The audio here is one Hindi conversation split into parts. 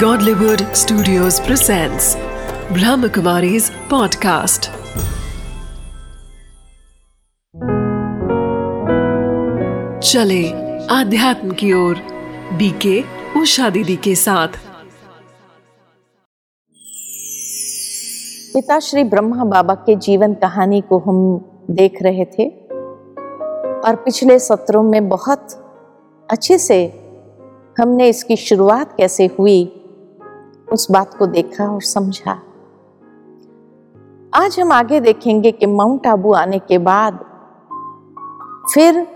Godlywood Studios presents Brahmakumari's podcast. चले आध्यात्म की ओर बीके उषा दीदी के साथ पिता श्री ब्रह्मा बाबा के जीवन कहानी को हम देख रहे थे और पिछले सत्रों में बहुत अच्छे से हमने इसकी शुरुआत कैसे हुई उस बात को देखा और समझा। आज हम आगे देखेंगे कि माउंट आबू आने के बाद फिर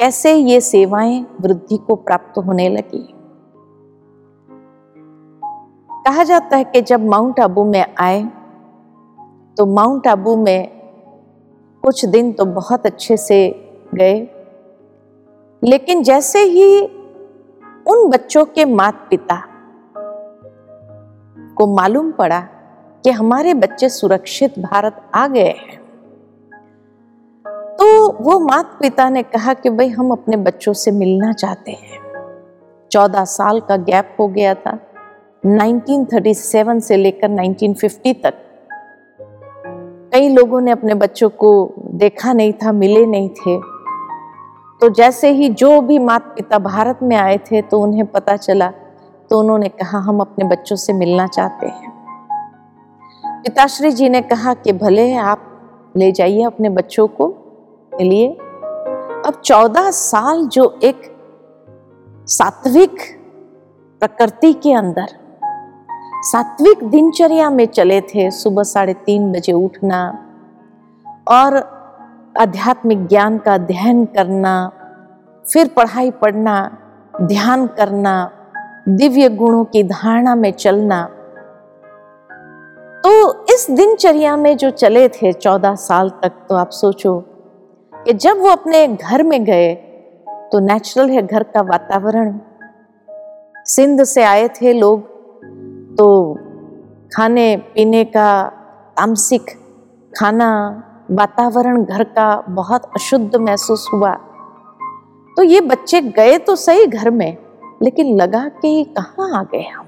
कैसे ये सेवाएँ वृद्धि को प्राप्त होने लगी। कहा जाता है कि जब माउंट आबू में आए तो माउंट आबू में कुछ दिन तो बहुत अच्छे से गए। लेकिन जैसे ही उन बच्चों के माता पिता को मालूम पड़ा कि हमारे बच्चे सुरक्षित भारत आ गए हैं। तो वो माता पिता ने कहा कि भाई, हम अपने बच्चों से मिलना चाहते हैं। चौदह साल का गैप हो गया था 1937 से लेकर 1950 तक। कई लोगों ने अपने बच्चों को देखा नहीं था, मिले नहीं थे। तो जैसे ही जो भी माता पिता भारत में आए थे तो उन्हें पता चला तो उन्होंने कहा, हम अपने बच्चों से मिलना चाहते हैं। पिताश्री जी ने कहा कि, भले आप ले जाइए अपने बच्चों को मिलिए। अब चौदह साल जो एक सात्विक प्रकृति के अंदर, सात्विक दिनचर्या में चले थे, सुबह साढ़े तीन बजे उठना और आध्यात्मिक ज्ञान का अध्ययन करना, फिर पढ़ाई पढ़ना, ध्यान करना दिव्य गुणों की धारणा में चलना। तो इस दिनचर्या में जो चले थे चौदह साल तक तो आप सोचो कि जब वो अपने घर में गए तो नेचुरल है घर का वातावरण। सिंध से आए थे लोग तो खाने, पीने का, तामसिक खाना, वातावरण घर का बहुत अशुद्ध महसूस हुआ। तो ये बच्चे गए तो सही घर में। लेकिन लगा कि कहाँ आ गए हम?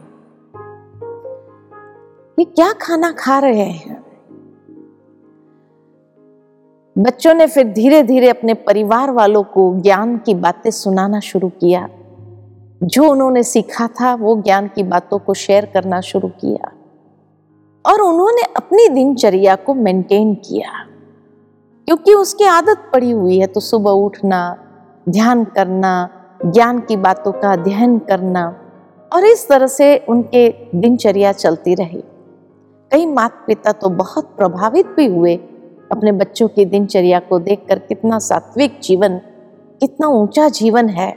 ये क्या खाना खा रहे हैं? बच्चों ने फिर धीरे धीरे अपने परिवार वालों को ज्ञान की बातें सुनाना शुरू किया। जो उन्होंने सीखा था, वो ज्ञान की बातों को शेयर करना शुरू किया। और उन्होंने अपनी दिनचर्या को मेंटेन किया। क्योंकि उसकी आदत पड़ी हुई है तो सुबह उठना, ध्यान करना ज्ञान की बातों का अध्ययन करना और इस तरह से उनके दिनचर्या चलती रही। कई माता पिता तो बहुत प्रभावित भी हुए अपने बच्चों की दिनचर्या को देखकर कितना सात्विक जीवन, कितना ऊँचा जीवन है।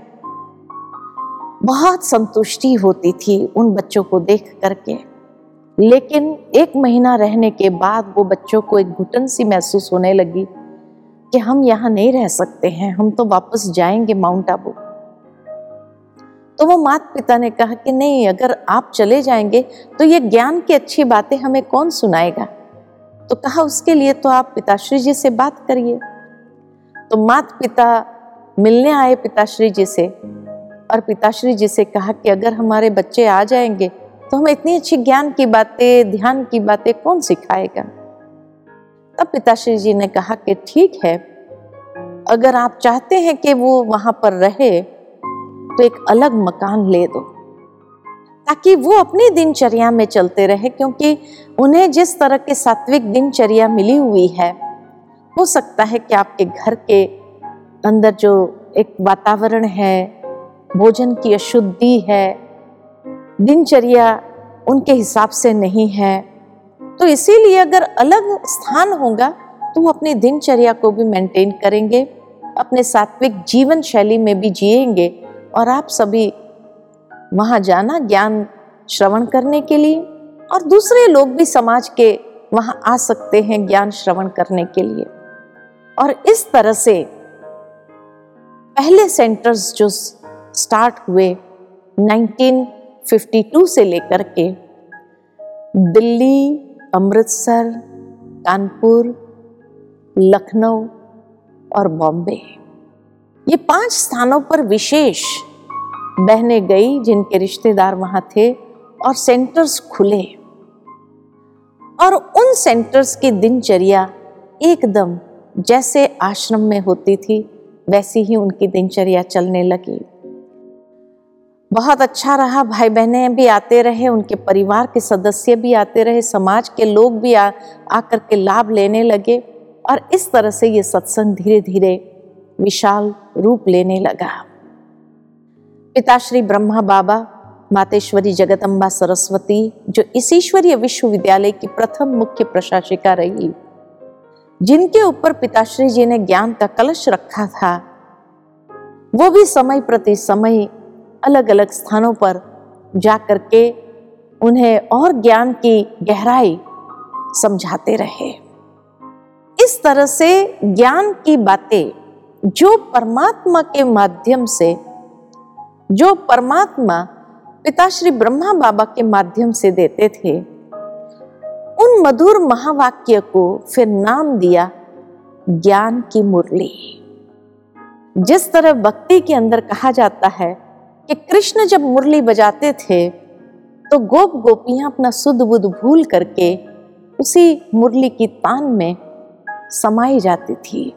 बहुत संतुष्टि होती थी उन बच्चों को देख करके। लेकिन एक महीना रहने के बाद वो बच्चों को एक घुटन सी महसूस होने लगी कि हम यहाँ नहीं रह सकते हैं, हम तो वापस जाएँगे माउंट आबू। तो वो माता पिता ने कहा कि नहीं, अगर आप चले जाएँगे तो ये ज्ञान की अच्छी बातें हमें कौन सुनाएगा? तो कहा, उसके लिए तो आप पिताश्री जी से बात करिए। तो माता पिता मिलने आए पिताश्री जी से और पिताश्री जी से कहा कि अगर हमारे बच्चे आ जाएँगे तो हमें इतनी अच्छी ज्ञान की बातें, ध्यान की बातें कौन सिखाएगा? तब पिताश्री जी ने कहा कि ठीक है, अगर आप चाहते हैं कि वो वहाँ पर रहे तो एक अलग मकान ले दो, ताकि वो अपनी दिनचर्या में चलते रहे, क्योंकि उन्हें जिस तरह के सात्विक दिनचर्या मिली हुई है, हो सकता है कि आपके घर के अंदर जो एक वातावरण है, भोजन की अशुद्धि है, दिनचर्या उनके हिसाब से नहीं है तो इसीलिए अगर अलग स्थान होगा तो वो अपनी दिनचर्या को भी मेंटेन करेंगे, अपने सात्विक जीवन शैली में भी जिएँगे और आप सभी वहाँ जाना ज्ञान श्रवण करने के लिए, और दूसरे लोग भी समाज के वहाँ आ सकते हैं ज्ञान श्रवण करने के लिए। और इस तरह से पहले सेंटर्स जो स्टार्ट हुए 1952 से लेकर के, दिल्ली, अमृतसर, कानपुर, लखनऊ और बॉम्बे। ये पाँच स्थानों पर विशेष बहने गई जिनके रिश्तेदार वहाँ थे और सेंटर्स खुले। और उन सेंटर्स की दिनचर्या एकदम जैसे आश्रम में होती थी, वैसी ही उनकी दिनचर्या चलने लगी। बहुत अच्छा रहा भाई बहने भी आते रहे, उनके परिवार के सदस्य भी आते रहे, समाज के लोग भी आ, आकर के लाभ लेने लगे। और इस तरह से ये सत्संग धीरे धीरे विशाल रूप लेने लगा। पिताश्री ब्रह्मा बाबा, मातेश्वरी जगदम्बा सरस्वती, जो इस ईश्वरीय विश्वविद्यालय की प्रथम मुख्य प्रशासिका रही, जिनके ऊपर पिताश्री जी ने ज्ञान का कलश रखा था, वो भी समय प्रति समय अलग अलग स्थानों पर जाकर के उन्हें और ज्ञान की गहराई समझाते रहे। इस तरह से ज्ञान की बातें जो परमात्मा के माध्यम से, जो परमात्मा पिताश्री ब्रह्मा बाबा के माध्यम से देते थे, उन मधुर महावाक्य को फिर नाम दिया ज्ञान की मुरली। जिस तरह भक्ति के अंदर कहा जाता है कि कृष्ण जब मुरली बजाते थे तो गोप गोपियाँ अपना सुध बुध भूल करके उसी मुरली की तान में समाई जाती थी।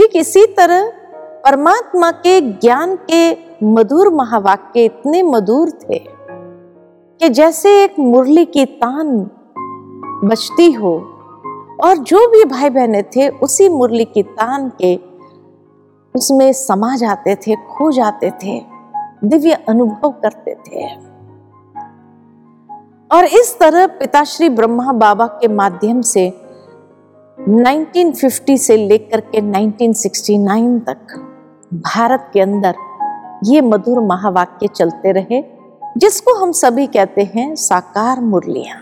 ठीक इसी तरह परमात्मा के ज्ञान के मधुर महावाक्य इतने मधुर थे कि जैसे एक मुरली की तान बचती हो और जो भी भाई बहने थे, उसी मुरली की तान के उसमें समा जाते थे, खो जाते थे, दिव्य अनुभव करते थे। और इस तरह पिताश्री ब्रह्मा बाबा के माध्यम से 1950 से लेकर के 1969 तक भारत के अंदर ये मधुर महावाक्य चलते रहे, जिसको हम सभी कहते हैं साकार मुरलियाँ।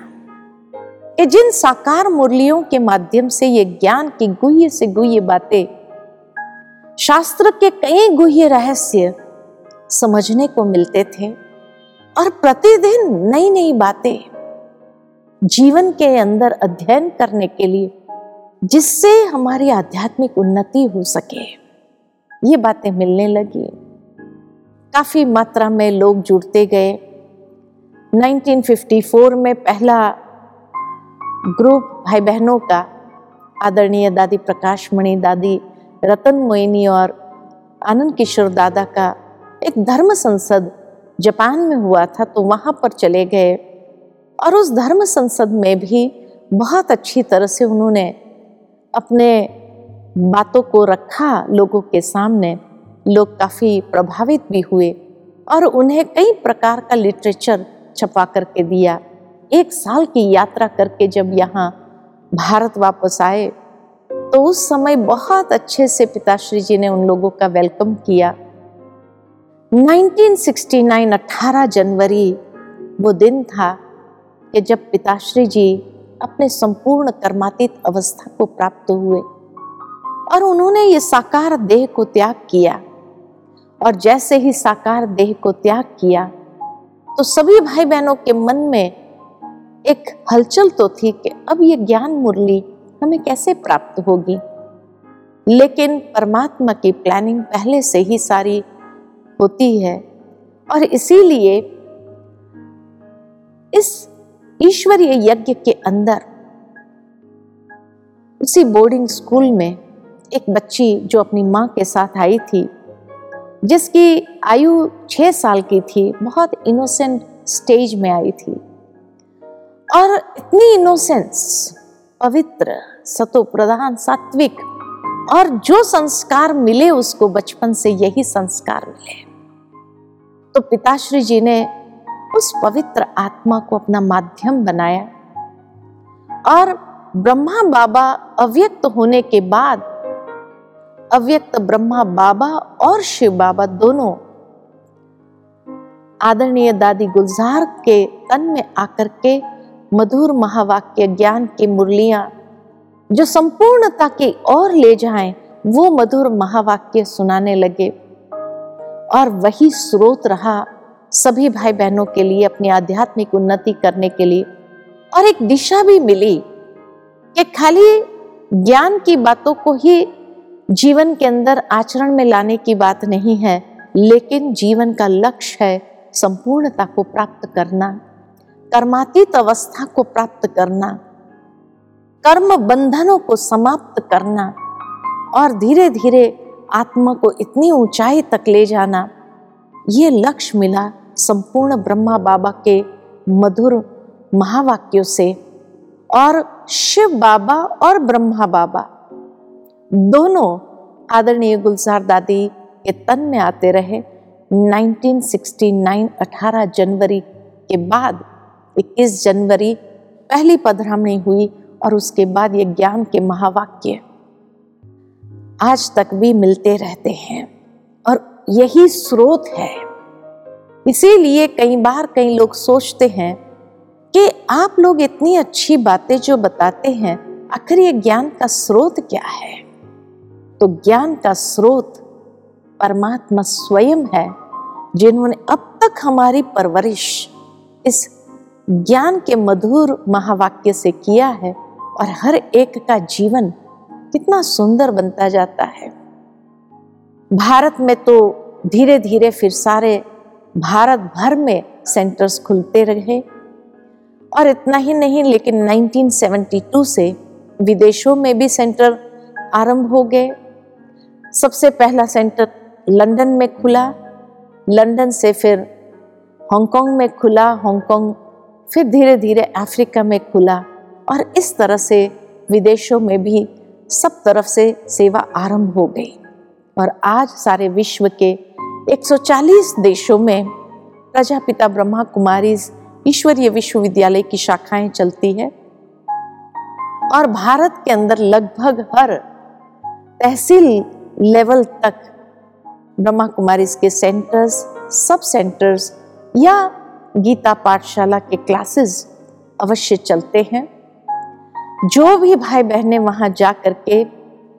कि जिन साकार मुरलियों के माध्यम से ये ज्ञान की गुह्य से गुह्य बातें, शास्त्र के कई गुह्य रहस्य समझने को मिलते थे और प्रतिदिन नई नई बातें जीवन के अंदर अध्ययन करने के लिए जिससे हमारी आध्यात्मिक उन्नति हो सके। ये बातें मिलने लगी। काफ़ी मात्रा में लोग जुड़ते गए। 1954 में पहला ग्रुप भाई बहनों का आदरणीय दादी प्रकाश मणि दादी रतन मोइनी और आनंद किशोर दादा का एक धर्म संसद जापान में हुआ था तो वहाँ पर चले गए। और उस धर्म संसद में भी बहुत अच्छी तरह से उन्होंने अपने बातों को रखा लोगों के सामने। लोग काफ़ी प्रभावित भी हुए और उन्हें कई प्रकार का लिटरेचर छपा करके दिया। एक साल की यात्रा करके जब यहाँ भारत वापस आए तो उस समय बहुत अच्छे से पिताश्री जी ने उन लोगों का वेलकम किया। 1969 18 जनवरी वो दिन था कि जब पिताश्री जी अपने संपूर्ण कर्मातीत अवस्था को प्राप्त हुए और उन्होंने ये साकार देह को त्याग किया। और जैसे ही साकार देह को त्याग किया तो सभी भाई बहनों के मन में एक हलचल तो थी कि अब ये ज्ञान मुरली हमें कैसे प्राप्त होगी? लेकिन परमात्मा की प्लानिंग पहले से ही सारी होती है। और इसीलिए इस ईश्वरीय यज्ञ के अंदर, उसी बोर्डिंग स्कूल में एक बच्ची जो अपनी माँ के साथ आई थी, जिसकी आयु छह साल की थी, बहुत इनोसेंट स्टेज में आई थी। और इतनी इनोसेंस पवित्र सतो प्रधान सात्विक, और जो संस्कार मिले उसको बचपन से यही संस्कार मिले। तो पिताश्री जी ने उस पवित्र आत्मा को अपना माध्यम बनाया। और ब्रह्मा बाबा अव्यक्त होने के बाद, अव्यक्त ब्रह्मा बाबा और शिव बाबा दोनों आदरणीय दादी गुलजार के तन में आकर के मधुर महावाक्य ज्ञान की मुरलियाँ, जो संपूर्णता की ओर ले जाएँ, वो मधुर महावाक्य सुनाने लगे। और वही स्रोत रहा सभी भाई बहनों के लिए, अपनी आध्यात्मिक उन्नति करने के लिए। और एक दिशा भी मिली कि खाली ज्ञान की बातों को ही जीवन के अंदर आचरण में लाने की बात नहीं है, लेकिन जीवन का लक्ष्य है संपूर्णता को प्राप्त करना, कर्मातीत अवस्था को प्राप्त करना, कर्म बंधनों को समाप्त करना, और धीरे धीरे आत्मा को इतनी ऊंचाई तक ले जाना। ये लक्ष्य मिला संपूर्ण ब्रह्मा बाबा के मधुर महावाक्यों से और शिव बाबा और ब्रह्मा बाबा। दोनों आदरणीय गुलजार दादी के तन में आते रहे। 1969 18 जनवरी के बाद 21 जनवरी, पहली पधरामणी हुई और उसके बाद ये ज्ञान के महावाक्य आज तक भी मिलते रहते हैं। और यही स्रोत है। इसीलिए कई बार कई लोग सोचते हैं कि आप लोग इतनी अच्छी बातें जो बताते हैं, आखिर ये ज्ञान का स्रोत क्या है? तो ज्ञान का स्रोत परमात्मा स्वयं है, जिन्होंने अब तक हमारी परवरिश इस ज्ञान के मधुर महावाक्य से किया है और हर एक का जीवन कितना सुंदर बनता जाता है। भारत में तो धीरे धीरे फिर सारे भारत भर में सेंटर्स खुलते रहे। और इतना ही नहीं, लेकिन 1972 से विदेशों में भी सेंटर आरंभ हो गए। सबसे पहला सेंटर लंदन में खुला। लंदन से फिर हांगकांग में खुला। हांगकांग फिर धीरे धीरे अफ्रीका में खुला। और इस तरह से विदेशों में भी सब तरफ़ से सेवा आरंभ हो गई। और आज सारे विश्व के 140 देशों में प्रजापिता ब्रह्मा कुमारी ईश्वरीय विश्वविद्यालय की शाखाएँ चलती है और भारत के अंदर लगभग हर तहसील लेवल तक ब्रह्मा कुमारी के सेंटर्स, सब सेंटर्स या गीता पाठशाला के क्लासेस अवश्य चलते हैं। जो भी भाई बहनें वहाँ जा करके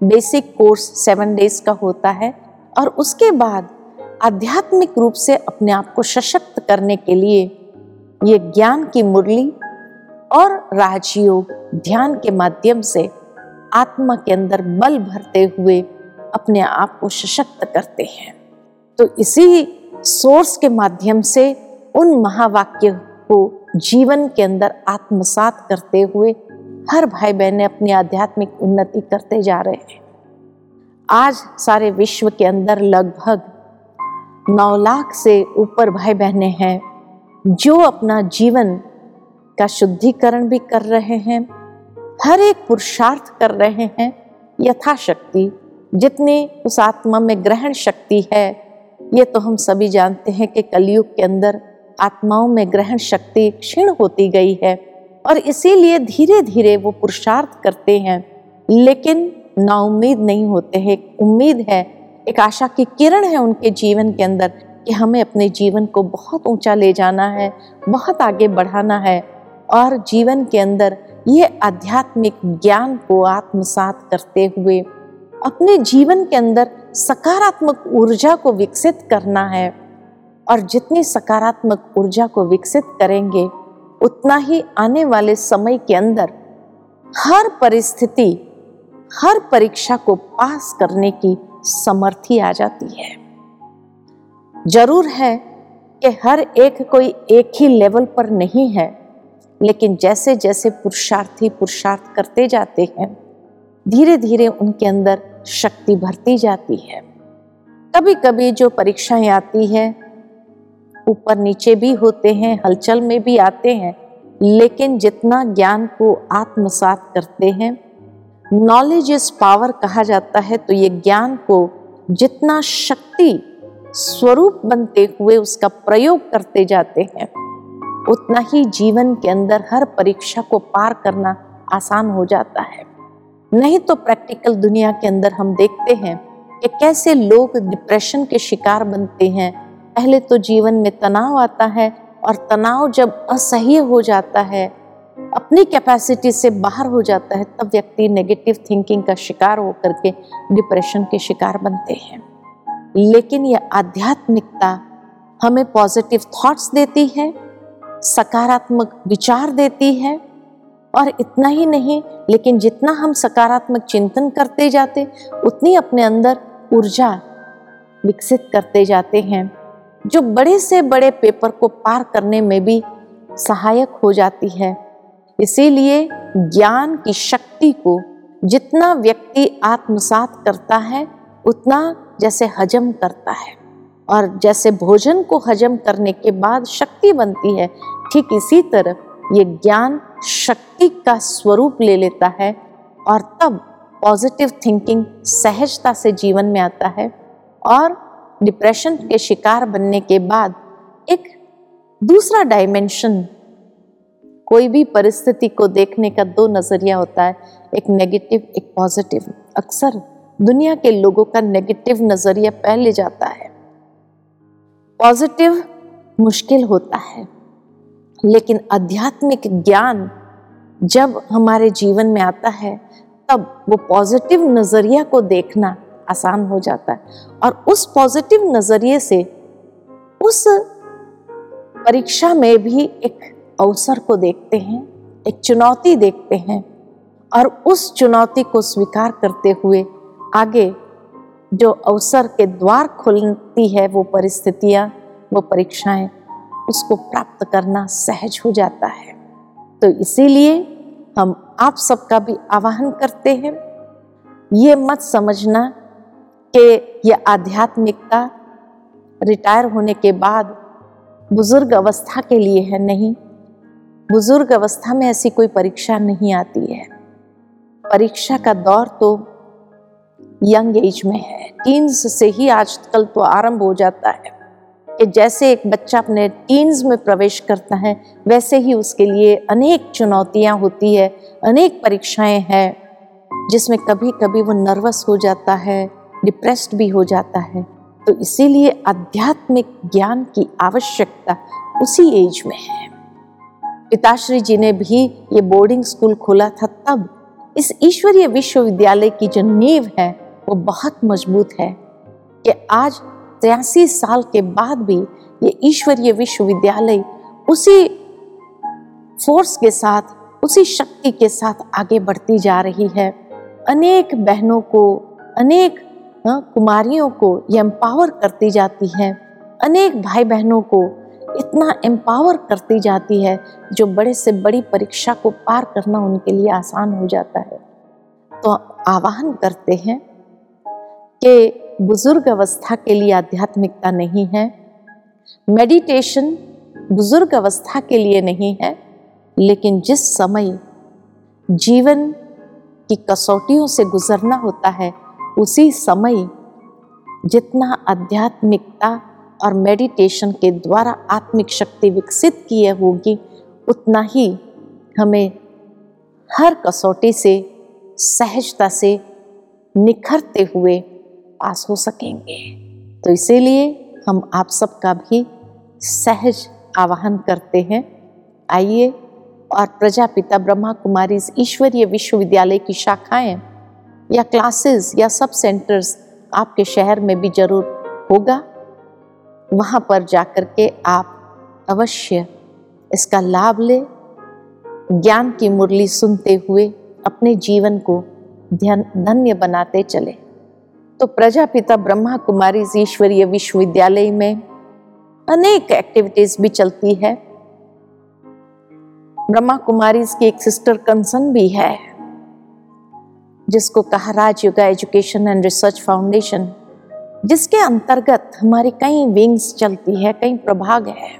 बेसिक कोर्स सेवन डेज़ का होता है और उसके बाद आध्यात्मिक रूप से अपने आप को सशक्त करने के लिए ये ज्ञान की मुरली और राजयोग ध्यान के माध्यम से आत्मा के अंदर बल भरते हुए अपने आप को सशक्त करते हैं। तो इसी सोर्स के माध्यम से उन महावाक्य को जीवन के अंदर आत्मसात करते हुए हर भाई बहने अपनी आध्यात्मिक उन्नति करते जा रहे हैं। आज सारे विश्व के अंदर लगभग नौ लाख से ऊपर भाई बहने हैं, जो अपना जीवन का शुद्धिकरण भी कर रहे हैं, हर एक पुरुषार्थ कर रहे हैं, यथाशक्ति, जितनी उस आत्मा में ग्रहण शक्ति है, ये तो हम सभी जानते हैं कि कलयुग के अंदर आत्माओं में ग्रहण शक्ति क्षीण होती गई है, और इसीलिए धीरे धीरे वो पुरुषार्थ करते हैं, लेकिन ना उम्मीद नहीं होते हैं उम्मीद है एक आशा की किरण है उनके जीवन के अंदर कि हमें अपने जीवन को बहुत ऊँचा ले जाना है, बहुत आगे बढ़ाना है और जीवन के अंदर ये आध्यात्मिक ज्ञान को आत्मसात करते हुए अपने जीवन के अंदर सकारात्मक ऊर्जा को विकसित करना है। और जितनी सकारात्मक ऊर्जा को विकसित करेंगे, उतना ही आने वाले समय के अंदर हर परिस्थिति, हर परीक्षा को पास करने की समर्थी आ जाती है। ज़रूर है कि हर एक कोई एक ही लेवल पर नहीं है, लेकिन जैसे जैसे पुरुषार्थी पुरुषार्थ करते जाते हैं धीरे धीरे उनके अंदर शक्ति भरती जाती है। कभी कभी जो परीक्षाएँ आती है, ऊपर नीचे भी होते हैं, हलचल में भी आते हैं, लेकिन जितना ज्ञान को आत्मसात करते हैं नॉलेज इज़ पावर कहा जाता है तो ये ज्ञान को जितना शक्ति स्वरूप बनते हुए उसका प्रयोग करते जाते हैं, उतना ही जीवन के अंदर हर परीक्षा को पार करना आसान हो जाता है। नहीं तो प्रैक्टिकल दुनिया के अंदर हम देखते हैं कि कैसे लोग डिप्रेशन के शिकार बनते हैं। पहले तो जीवन में तनाव आता है और तनाव जब असह्य हो जाता है अपनी कैपेसिटी से बाहर हो जाता है, तब व्यक्ति नेगेटिव थिंकिंग का शिकार होकर के डिप्रेशन के शिकार बनते हैं। लेकिन यह आध्यात्मिकता हमें पॉजिटिव थॉट्स देती है, सकारात्मक विचार देती है, और इतना ही नहीं, लेकिन जितना हम सकारात्मक चिंतन करते जाते, उतनी अपने अंदर ऊर्जा विकसित करते जाते हैं, जो बड़े से बड़े पेपर को पार करने में भी सहायक हो जाती है। इसीलिए ज्ञान की शक्ति को जितना व्यक्ति आत्मसात करता है, उतना जैसे हजम करता है। और जैसे भोजन को हजम करने के बाद शक्ति बनती है, ठीक इसी तरह ये ज्ञान शक्ति का स्वरूप ले लेता है और तब पॉजिटिव थिंकिंग सहजता से जीवन में आता है और डिप्रेशन के शिकार बनने के बाद एक दूसरा डायमेंशन कोई भी परिस्थिति को देखने का दो नज़रिया होता है, एक नेगेटिव एक पॉजिटिव अक्सर दुनिया के लोगों का नेगेटिव नज़रिया पहले जाता है। पॉजिटिव मुश्किल होता है, लेकिन आध्यात्मिक ज्ञान जब हमारे जीवन में आता है, तब वो पॉजिटिव नज़रिया को देखना आसान हो जाता है। और उस पॉजिटिव नज़रिए से उस परीक्षा में भी एक अवसर को देखते हैं, एक चुनौती देखते हैं और उस चुनौती को स्वीकार करते हुए आगे जो अवसर के द्वार खुलती है, वो परिस्थितियाँ, वो परीक्षाएँ, उसको प्राप्त करना सहज हो जाता है। तो इसीलिए हम आप सबका भी आवाहन करते हैं, ये मत समझना कि यह आध्यात्मिकता रिटायर होने के बाद बुज़ुर्ग अवस्था के लिए है नहीं बुज़ुर्ग अवस्था में ऐसी कोई परीक्षा नहीं आती है। परीक्षा का दौर तो यंग एज में है। टीन्स से ही आजकल तो आरंभ हो जाता है। कि जैसे एक बच्चा अपने टीन्स में प्रवेश करता है, वैसे ही उसके लिए अनेक चुनौतियाँ होती है, अनेक परीक्षाएँ हैं, जिसमें कभी कभी वो नर्वस हो जाता है डिप्रेस्ड भी हो जाता है। तो इसीलिए आध्यात्मिक ज्ञान की आवश्यकता उसी एज में है। पिताश्री जी ने भी ये बोर्डिंग स्कूल खोला था तब। इस ईश्वरीय विश्वविद्यालय की जो नींव है वो बहुत मज़बूत है कि आज तिरासी साल के बाद भी ये ईश्वरीय विश्वविद्यालय उसी फोर्स के साथ उसी शक्ति के साथ आगे बढ़ती जा रही है। अनेक बहनों को अनेक हाँ, कुमारियों को ये एम्पावर करती जाती है। अनेक भाई बहनों को इतना एम्पावर करती जाती है, जो बड़े से बड़ी परीक्षा को पार करना उनके लिए आसान हो जाता है। तो आवाहन करते हैं कि बुज़ुर्ग अवस्था के लिए आध्यात्मिकता नहीं है मेडिटेशन बुज़ुर्ग अवस्था के लिए नहीं है, लेकिन जिस समय जीवन की कसौटियों से गुजरना होता है, उसी समय जितना आध्यात्मिकता और मेडिटेशन के द्वारा आत्मिक शक्ति विकसित किए होगी, उतना ही हमें हर कसौटी से, सहजता से निखरते हुए पास हो सकेंगे। तो इसीलिए हम आप सबका भी सहज आवाहन करते हैं। आइए, और प्रजापिता ब्रह्मा कुमारी ईश्वरीय विश्वविद्यालय की शाखाएँ या क्लासेस या सब सेंटर्स आपके शहर में भी ज़रूर होगा। वहाँ पर जाकर के आप अवश्य इसका लाभ ले। ज्ञान की मुरली सुनते हुए अपने जीवन को धन्य बनाते चले। तो प्रजापिता ब्रह्मा कुमारी ईश्वरीय विश्वविद्यालय में अनेक एक्टिविटीज़ भी चलती है। ब्रह्मा कुमारी की एक सिस्टर कंसन भी है, जिसको कहा Raj yoga education and research foundation जिसके अंतर्गत हमारी कई विंग्स चलती है, कई प्रभाग है।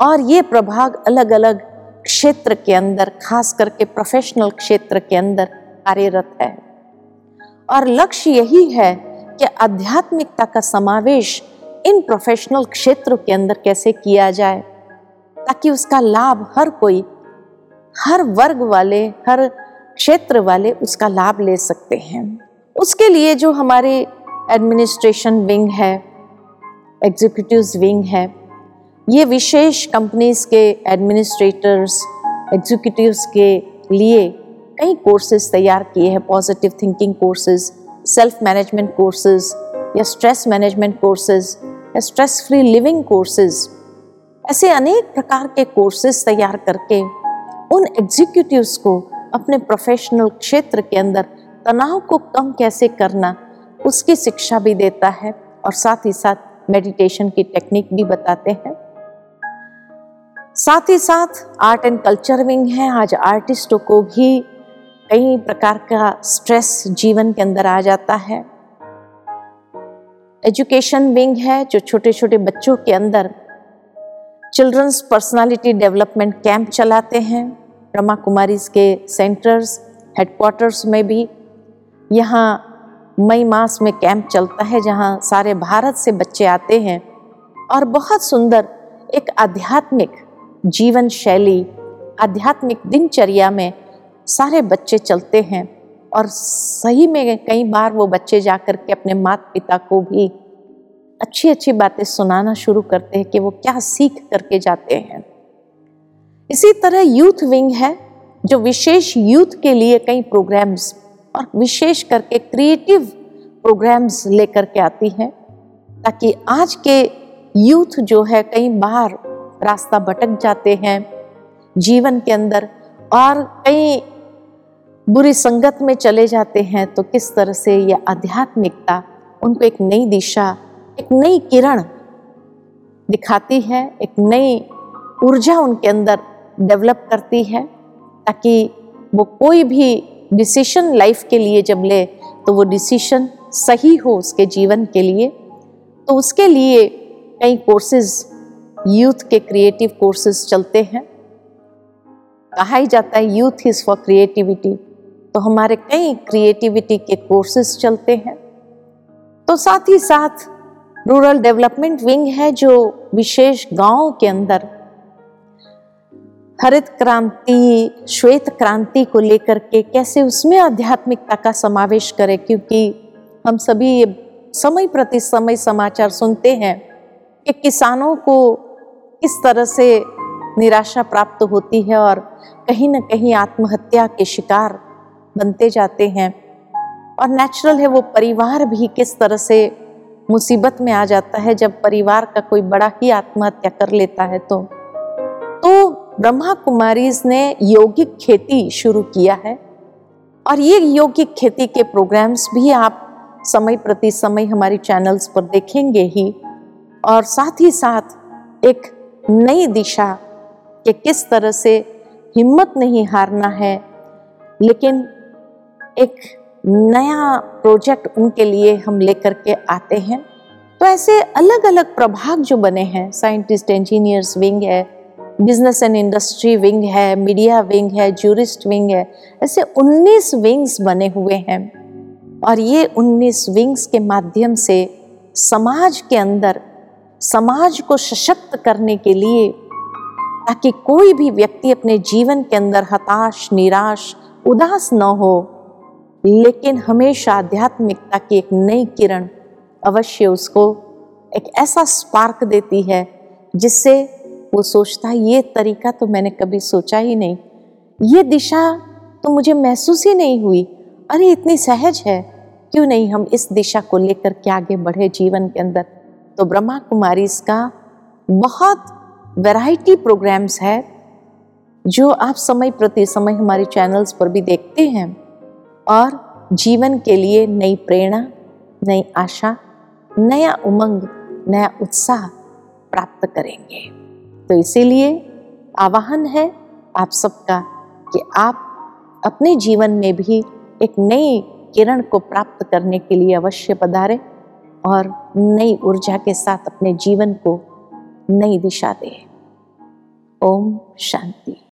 और ये प्रभाग अलग अलग क्षेत्र के अंदर, खास करके प्रोफेशनल क्षेत्र के अंदर कार्यरत है। और लक्ष्य यही है कि आध्यात्मिकता का समावेश इन प्रोफेशनल क्षेत्रों के अंदर कैसे किया जाए, ताकि उसका लाभ हर कोई, हर वर्ग वाले, हर क्षेत्र वाले उसका लाभ ले सकते हैं। उसके लिए जो हमारे एडमिनिस्ट्रेशन विंग है एग्जीक्यूटिव विंग है। ये विशेष कंपनीज़ के एडमिनिस्ट्रेटर्स एग्जीक्यूटिव्स के लिए कई कोर्सेज तैयार किए हैं positive thinking courses self management courses या स्ट्रेस मैनेजमेंट कोर्सेज या स्ट्रेस फ्री लिविंग कोर्सेज ऐसे अनेक प्रकार के कोर्सेज तैयार करके उन एग्जीक्यूटिव्स को अपने प्रोफेशनल क्षेत्र के अंदर तनाव को कम कैसे करना उसकी शिक्षा भी देता है और साथ ही साथ मेडिटेशन की टेक्निक भी बताते हैं। साथ ही साथ आर्ट एंड कल्चर विंग है। आज आर्टिस्टों को भी कई प्रकार का स्ट्रेस जीवन के अंदर आ जाता है। एजुकेशन विंग है जो छोटे छोटे बच्चों के अंदर चिल्ड्रंस पर्सनालिटी डेवलपमेंट कैंप चलाते हैं। ब्रह्मा कुमारी के सेंटर्स हेडक्वार्टर्स में भी। यहाँ मई मास में कैंप चलता है, जहाँ सारे भारत से बच्चे आते हैं। और बहुत सुंदर एक आध्यात्मिक जीवन शैली, आध्यात्मिक दिनचर्या में सारे बच्चे चलते हैं। और सही में कई बार वो बच्चे जाकर के अपने माता पिता को भी अच्छी अच्छी बातें सुनाना शुरू करते हैं कि वो क्या सीख करके जाते हैं। इसी तरह यूथ विंग है, जो विशेष यूथ के लिए कई प्रोग्राम्स और विशेष करके क्रिएटिव प्रोग्राम्स लेकर के आती हैं, ताकि आज के यूथ जो है कई बार रास्ता भटक जाते हैं, जीवन के अंदर और कई बुरी संगत में चले जाते हैं तो किस तरह से यह आध्यात्मिकता, उनको एक नई दिशा, एक नई किरण दिखाती है, एक नई ऊर्जा उनके अंदर डेवलप करती है, ताकि वो कोई भी डिसीशन लाइफ के लिए जब ले तो वो डिसीशन सही हो उसके जीवन के लिए। तो उसके लिए कई कोर्सेज यूथ के क्रिएटिव कोर्सेज चलते हैं। कहा ही जाता है यूथ इज़ फॉर क्रिएटिविटी तो हमारे कई क्रिएटिविटी के कोर्सेज चलते हैं। तो साथ ही साथ रूरल डेवलपमेंट विंग है जो विशेष गाँव के अंदर हरित क्रांति श्वेत क्रांति को लेकर के कैसे उसमें आध्यात्मिकता का समावेश करें? क्योंकि हम सभी ये समय प्रति समय समाचार सुनते हैं कि किसानों को किस तरह से निराशा प्राप्त होती है और कहीं ना कहीं आत्महत्या के शिकार बनते जाते हैं। और नेचुरल है वो परिवार भी किस तरह से मुसीबत में आ जाता है। जब परिवार का कोई बड़ा ही आत्महत्या कर लेता है तो ब्रह्मा कुमारीज ने यौगिक खेती शुरू किया है। और ये यौगिक खेती के प्रोग्राम्स भी आप समय प्रति समय हमारी चैनल्स पर देखेंगे ही। और साथ ही साथ एक नई दिशा कि किस तरह से हिम्मत नहीं हारना है, लेकिन एक नया प्रोजेक्ट उनके लिए हम लेकर के आते हैं। तो ऐसे अलग अलग प्रभाग जो बने हैं साइंटिस्ट इंजीनियर्स विंग है बिज़नेस एंड इंडस्ट्री विंग है मीडिया विंग है जूरिस्ट विंग है, ऐसे 19 विंग्स बने हुए हैं। और ये 19 विंग्स के माध्यम से समाज के अंदर, समाज को सशक्त करने के लिए, ताकि कोई भी व्यक्ति अपने जीवन के अंदर हताश, निराश, उदास न हो, लेकिन हमेशा आध्यात्मिकता की एक नई किरण अवश्य उसको एक ऐसा स्पार्क देती है, जिससे वो सोचता है, ये तरीका तो मैंने कभी सोचा ही नहीं। ये दिशा तो मुझे महसूस ही नहीं हुई। अरे, इतनी सहज है। क्यों नहीं हम इस दिशा को लेकर के आगे बढ़े जीवन के अंदर? तो ब्रह्मा कुमारी इसका बहुत वैरायटी प्रोग्राम्स है, जो आप समय प्रति समय हमारे चैनल्स पर भी देखते हैं। और जीवन के लिए नई प्रेरणा, नई आशा, नया उमंग, नया उत्साह प्राप्त करेंगे। तो इसीलिए आवाहन है आप सबका कि आप अपने जीवन में भी एक नई किरण को प्राप्त करने के लिए अवश्य पधारें और नई ऊर्जा के साथ अपने जीवन को नई दिशा दें। ओम शांति।